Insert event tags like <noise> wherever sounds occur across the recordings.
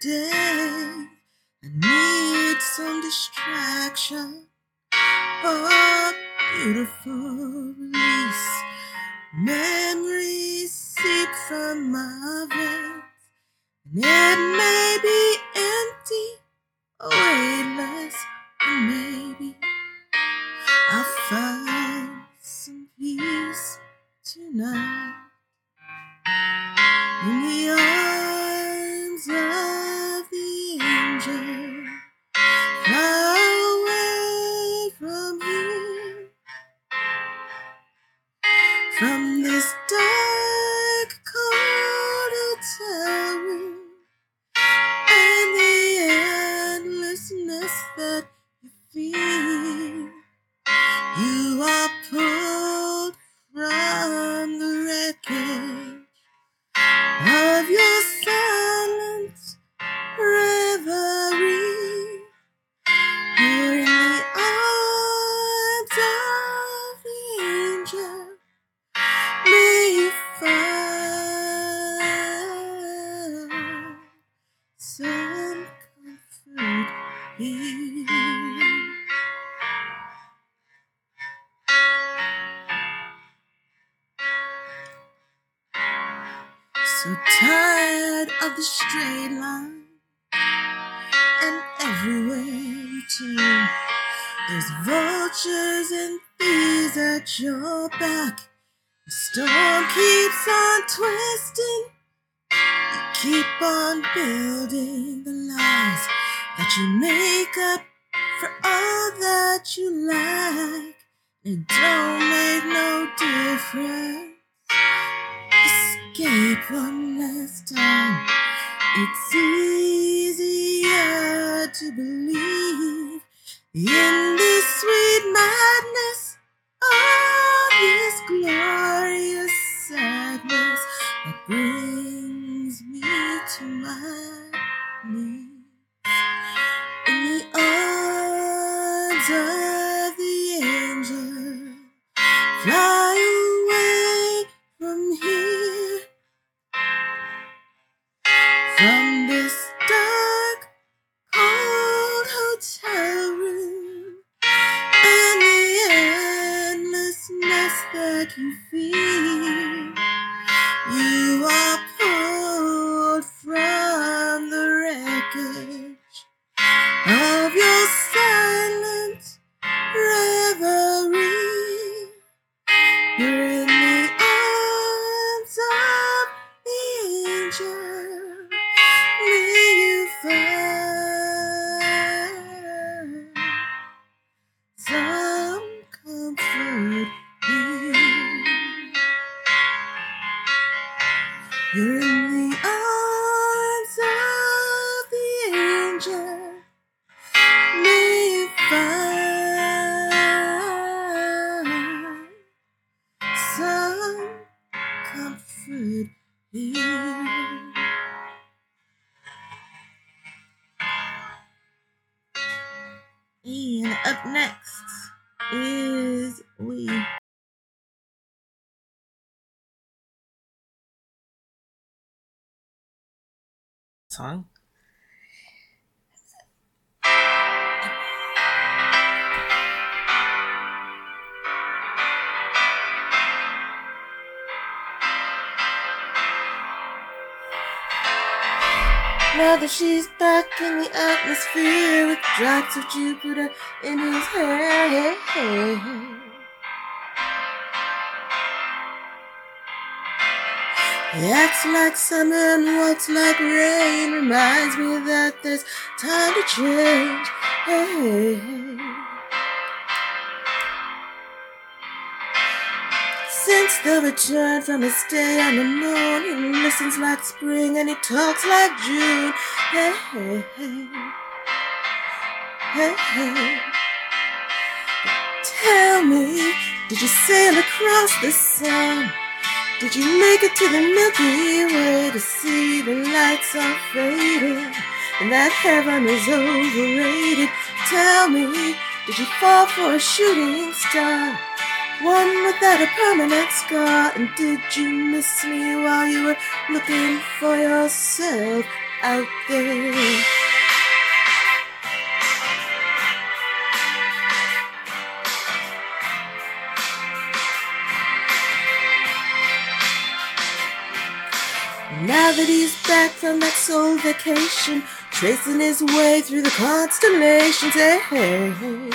day. I need some distraction. Oh, beautiful release. Memories seep from my veins. And it may be empty weightless. And maybe I'll find some peace tonight. There's vultures and thieves at your back. The storm keeps on twisting. You keep on building the lies that you make up for all that you like. It don't make no difference escape one last time. It's easier to believe in this sweet madness, oh, this glorious sadness that brings me to my knees. In the arms of the angel, fly You're in Song. Now that she's back in the atmosphere with drops of Jupiter in his hair. Acts like summer and walks like rain. Reminds me that there's time to change. Since the return from his stay on the moon, he listens like spring and he talks like June. Hey, hey, hey. Hey, hey. Tell me, did you sail across the sun? Did you make it to the Milky Way to see the lights are fading and that heaven is overrated? Tell me, did you fall for a shooting star? One without a permanent scar. And did you miss me while you were looking for yourself? out there. Now that he's back from that soul vacation, tracing his way through the constellations, hey, hey, hey.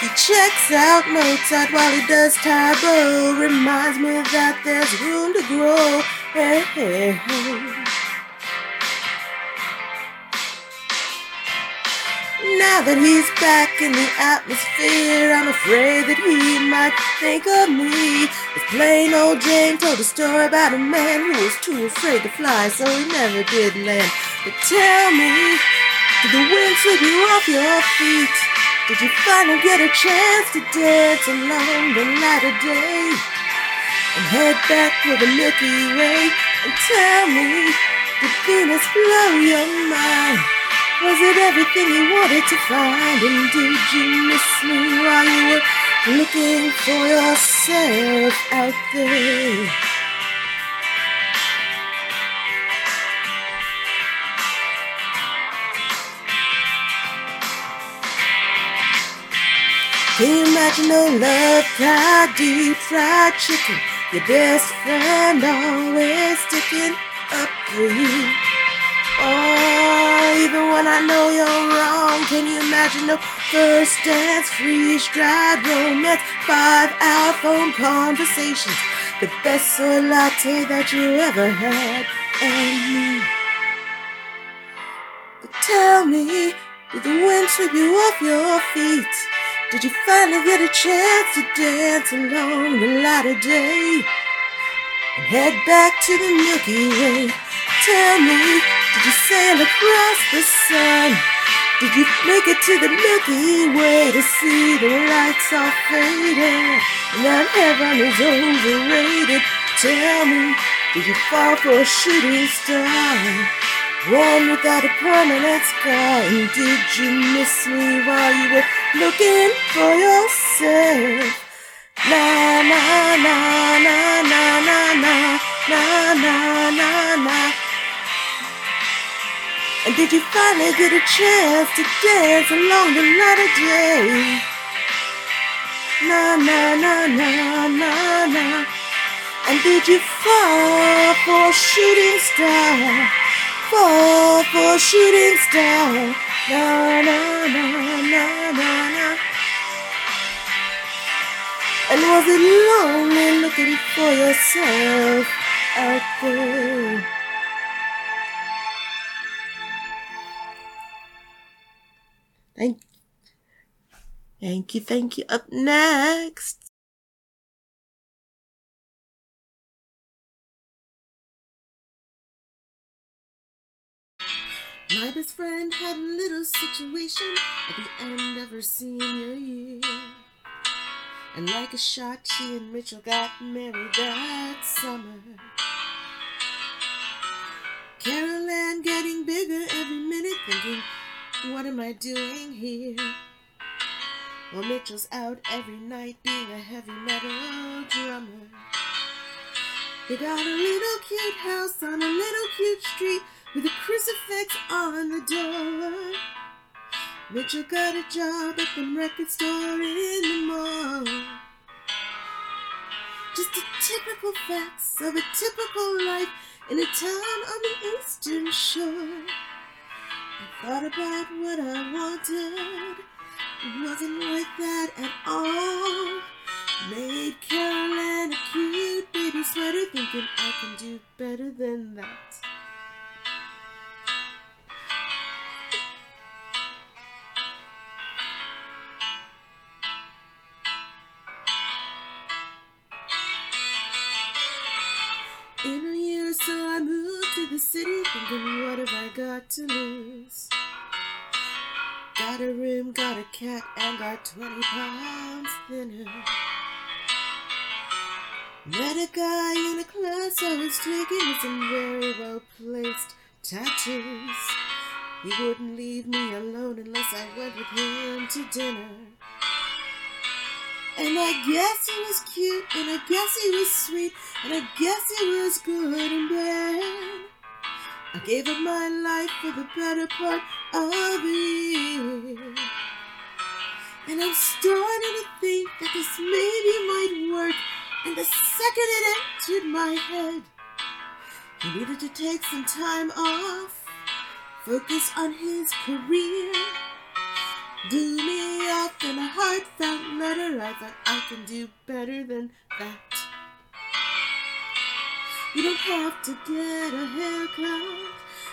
He checks out Mozart while he does Tae Bo, reminds me that there's room to grow, hey, hey, hey. Now that he's back in the atmosphere, I'm afraid that he might think of me. This plain old Jane told a story about a man who was too afraid to fly, so he never did land. But tell me, did the wind sweep you off your feet? Did you finally get a chance to dance along the light of day? And head back for the Milky Way and tell me, did Venus blow your mind? Was it everything you wanted to find? And did you miss me while you were looking for yourself out there? Can you imagine no love, fried deep fried chicken? Your best friend always sticking up for you. Even when I know you're wrong, can you imagine the first dance, freeze dried romance, five hour phone conversations, the best soy latte that you ever had, and me? But tell me, did the wind sweep you off your feet? Did you finally get a chance to dance along the light of day? And head back to the Milky Way. Tell me, did you sail across the sun? Did you make it to the Milky Way to see the lights all fading? And that heaven is overrated. Tell me, did you fall for a shooting star? One without a permanent scar. And did you miss me while you were looking for yourself? Na na na na na na na na na na na. And did you finally get a chance to dance along the light of day? Na na na na na na. And did you fall for a shooting star? Fall for a shooting star? Na na na na na na. And was it lonely looking for yourself out there? Thank you, thank you. Up next. My best friend had a little situation at the end of her senior year. And like a shot, she and Mitchell got married that summer. Carol Ann getting bigger every minute, thinking, what am I doing here? Well, Mitchell's out every night being a heavy metal drummer. He got a little cute house on a little cute street with a crucifix on the door. Mitchell got a job at the record store in the mall. Just a typical facts of a typical life in a town on the eastern shore. I thought about what I wanted. It wasn't like that at all. Made Carol Ann a cute baby sweater, thinking I can do better than that. In a year or so, I moved to the city, thinking, what have I got to lose? Got a room, got a cat, and got 20 pounds thinner. Met a guy in a class I was taking some very well placed tattoos. He wouldn't leave me alone unless I went with him to dinner. And I guess he was cute, and I guess he was sweet, and I guess he was good and bad. I gave up my life for the better part of year. And I'm starting to think that this maybe might work. And the second it entered my head, he needed to take some time off, focus on his career. Do me off in a heartfelt letter. I thought I can do better than that. You don't have to get a haircut.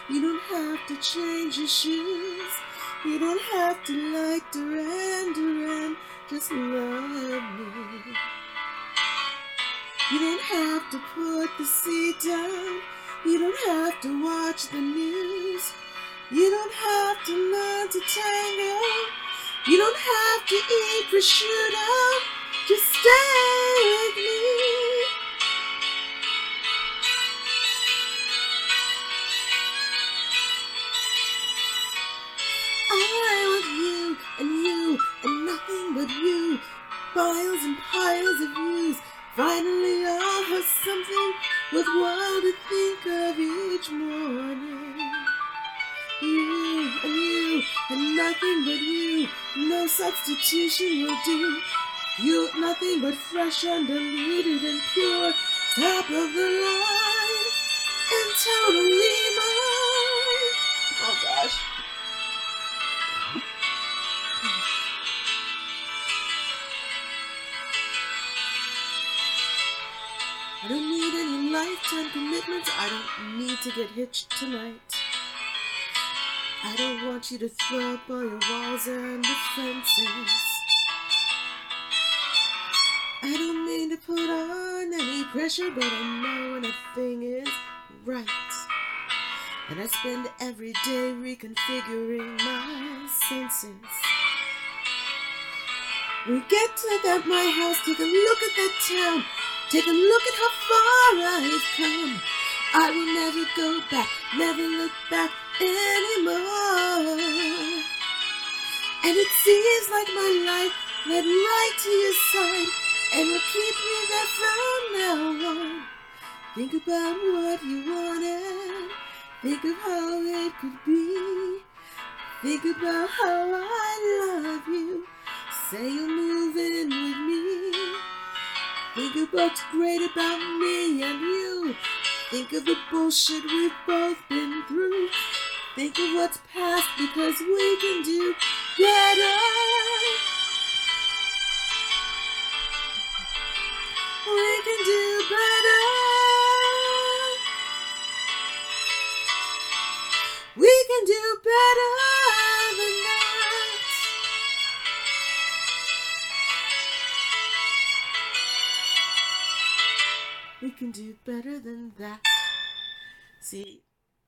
You don't have to change your shoes. You don't have to like Duran Duran. Just love me. You don't have to put the seat down. You don't have to watch the news. You don't have to learn to tango. You don't have to eat prosciutto. Just stay with me. Of. Finally, I'll have something worthwhile to think of each morning. You and you and nothing but you. No substitution will do. You nothing but fresh, undiluted, and pure. Top of the line and totally commitments. I don't need to get hitched tonight. I don't want you to throw up all your walls and defenses. I don't mean to put on any pressure, but I know when a thing is right. And I spend every day reconfiguring my senses. We get to that my house, take a look at that town, take a look at how far I've come. I will never go back, never look back anymore. And it seems like my life led right to your side and will keep me there from now on. Think about what you wanted, think of how it could be. Think about how I love you. Say you're moving with me. Think of what's great about me and you. Think of the bullshit we've both been through. Think of what's past because we can do better. We can do better. We can do better can do better than that. See,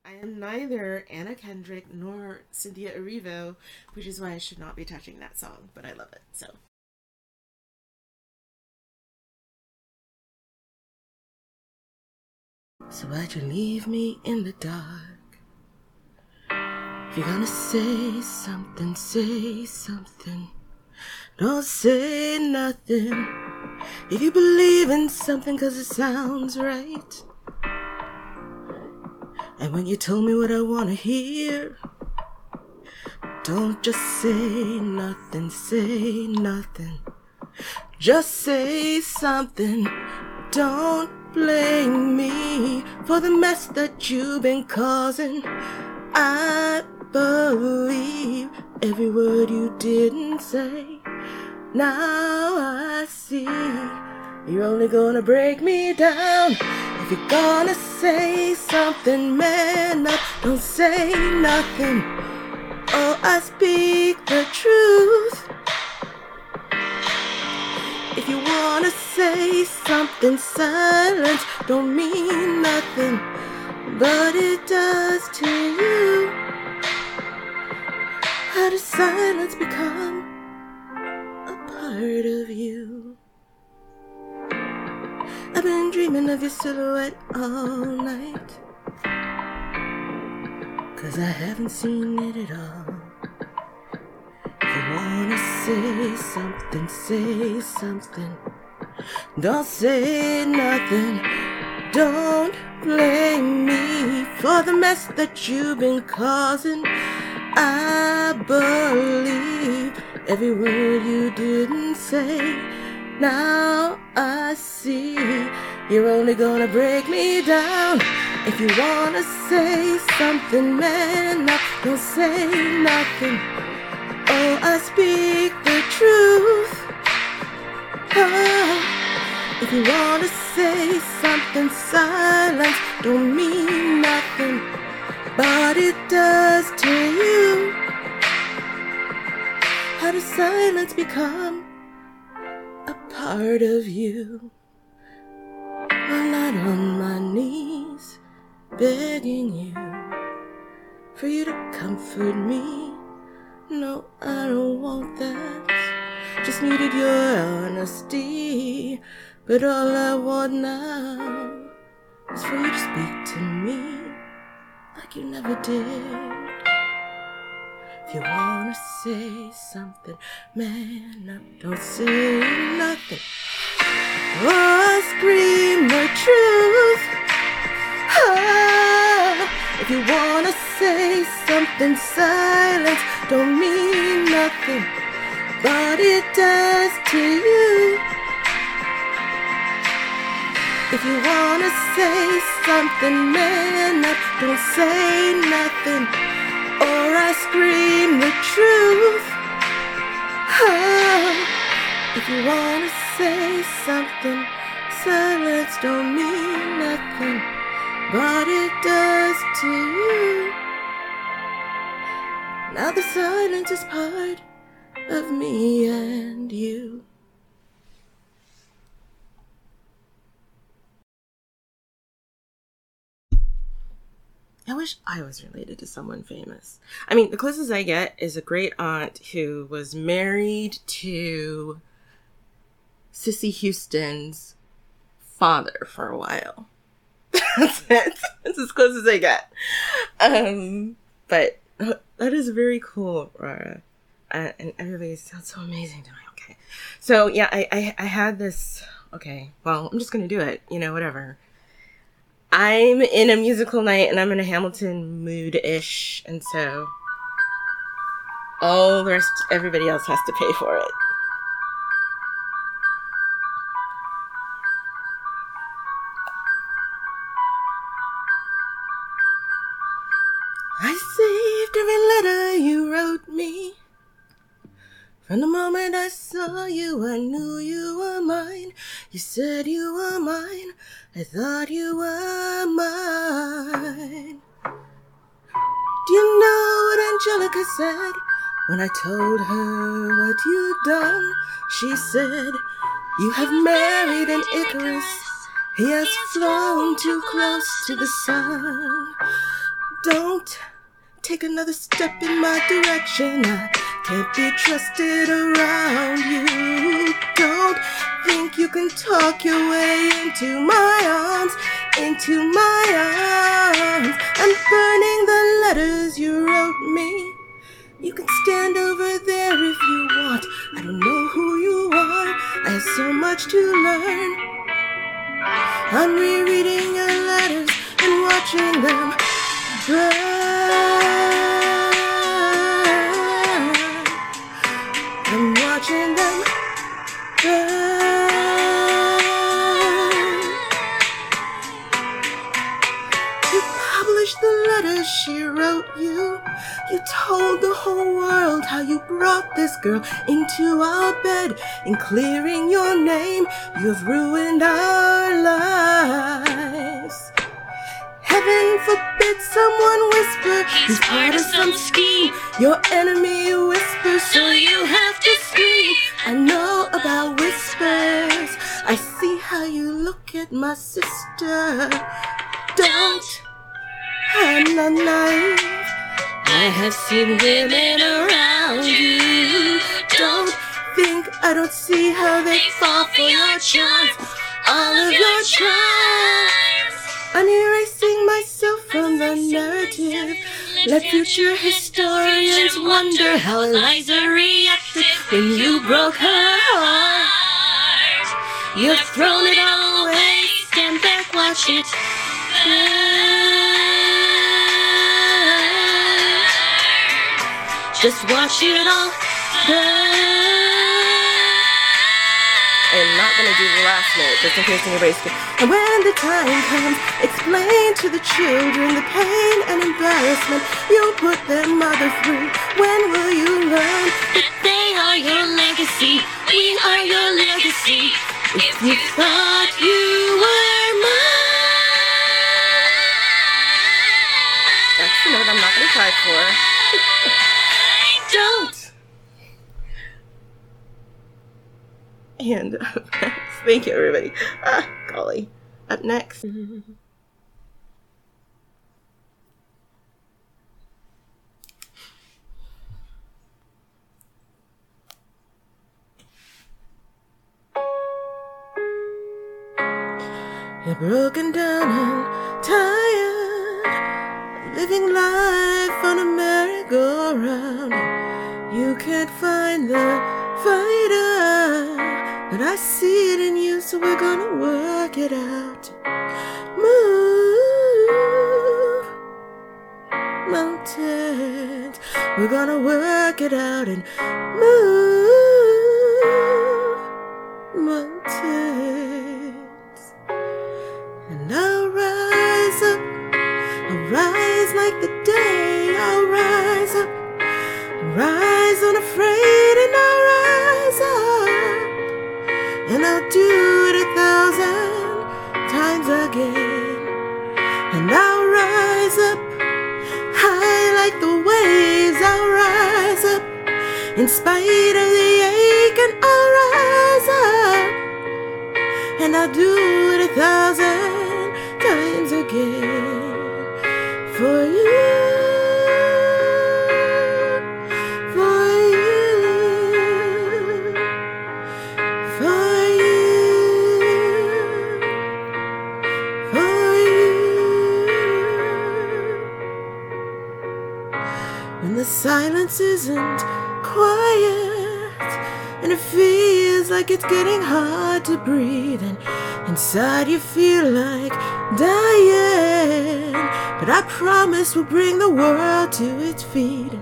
I am neither Anna Kendrick nor Cynthia Erivo, which is why I should not be touching that song, but I love it, so. So why'd you leave me in the dark? If you're gonna say something, say something. Don't say nothing. If you believe in something cause it sounds right. And when you tell me what I wanna hear, don't just say nothing, say nothing. Just say something. Don't blame me for the mess that you've been causing. I believe every word you didn't say. Now I see you're only gonna break me down. If you're gonna say something, man up, don't say nothing. Oh, I speak the truth. If you wanna say something, silence don't mean nothing, but it does to you. How does silence become part of you? I've been dreaming of your silhouette all night. Cause I haven't seen it at all. If you wanna say something, say something. Don't say nothing. Don't blame me for the mess that you've been causing. I believe every word you didn't say. Now I see you're only gonna break me down. If you wanna say something, man, now don't say nothing. Oh, I speak the truth. Oh, if you wanna say something, silence don't mean nothing, but it does to you. How does silence become a part of you? I'm not on my knees begging you for you to comfort me. No, I don't want that. Just needed your honesty. But all I want now is for you to speak to me like you never did. If you wanna say something, man up, don't say nothing. Oh, scream the truth. Ah, if you wanna say something, silence don't mean nothing, but it does to you. If you wanna say something, man up, don't say nothing, or I scream the truth. Ah, if you wanna say something, silence don't mean nothing, but it does to you. Now the silence is part of me and you. I wish I was related to someone famous. I mean, the closest I get is a great aunt who was married to Cissy Houston's father for a while. <laughs> That's it. That's as close as I get. Um, but that is very cool, Rara. Uh, and everybody sounds so amazing to me. Okay. So, yeah, I, I, I had this. Okay. Well, I'm just going to do it. You know, whatever. I'm in a musical night and I'm in a Hamilton mood ish, and so all the rest, everybody else has to pay for it. I saved every letter you wrote me. From the moment I saw you, I knew you were mine. You said you were mine. I thought you were mine. Do you know what Angelica said when I told her what you'd done? She said, You have married an Icarus. He has flown too close to the sun. Don't take another step in my direction. I can't be trusted around you. Think you can talk your way into my arms, into my arms. I'm burning the letters you wrote me. You can stand over there if you want. I don't know who you are. I have so much to learn. I'm rereading your letters and watching them burn. I'm watching them burn. Published the letters she wrote you. You told the whole world how you brought this girl into our bed. In clearing your name, you've ruined our lives. Heaven forbid someone whisper he's part of some scheme. Your enemy whispers, so you have to scream. I know about whispers. I see how you look at my sister. Don't. I'm not naive. I have seen women around you. Don't think I don't see how they fall for your charms. All of your charms. I'm erasing myself from the narrative. Let future historians wonder how Eliza reacted when you broke her heart. You've thrown it all away, stand back, watch it burn. Just watch it all burn. I'm not gonna do the last note, just in case anybody's. And when the time comes, explain to the children the pain and embarrassment you put their mother through. When will you learn that they are your legacy? We are your legacy. If you thought you were mine, that's the note I'm not gonna cry for. <laughs> Don't. And <laughs> thank you everybody. Ah, golly. Up next. You're broken down and tired, living life on a merry-go-round. You can't find the fighter, I see it in you, so we're gonna work it out. Move mountains, we're gonna work it out and move silence isn't quiet. And it feels like it's getting hard to breathe. And inside you feel like dying. But i promise we'll bring the world to its feet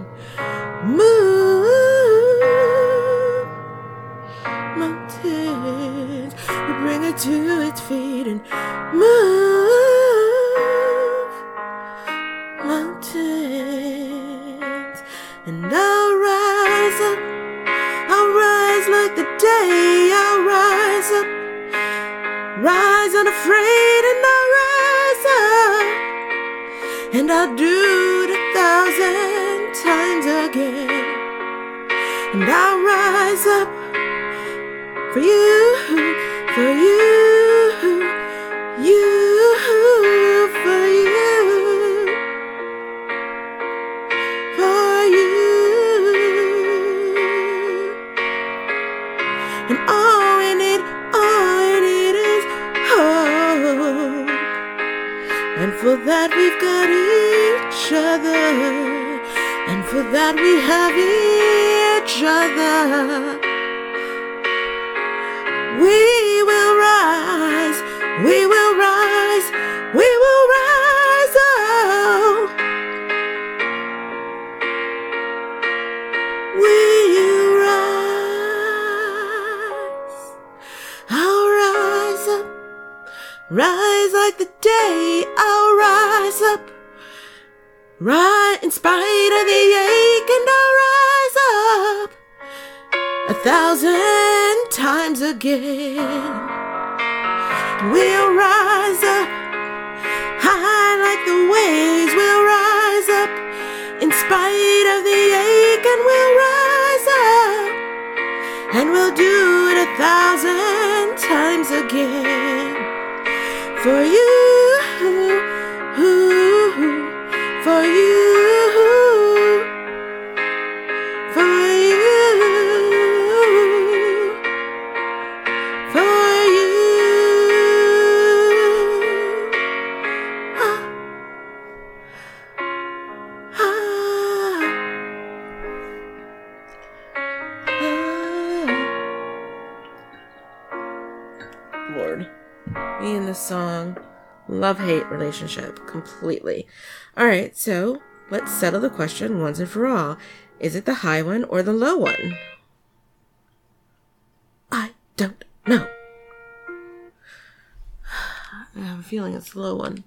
I'll do it a thousand times again, and I'll rise up for you, like the day. I'll rise up, right in spite of the ache, and I'll rise up a thousand times again. We'll rise up, high like the waves. We'll rise up in spite of the ache, and we'll rise up, and we'll do it a thousand times again for you, for you, Love hate relationship completely. All right, so let's settle the question once and for all. Is it the high one or the low one? I don't know. <sighs> I have a feeling it's the low one.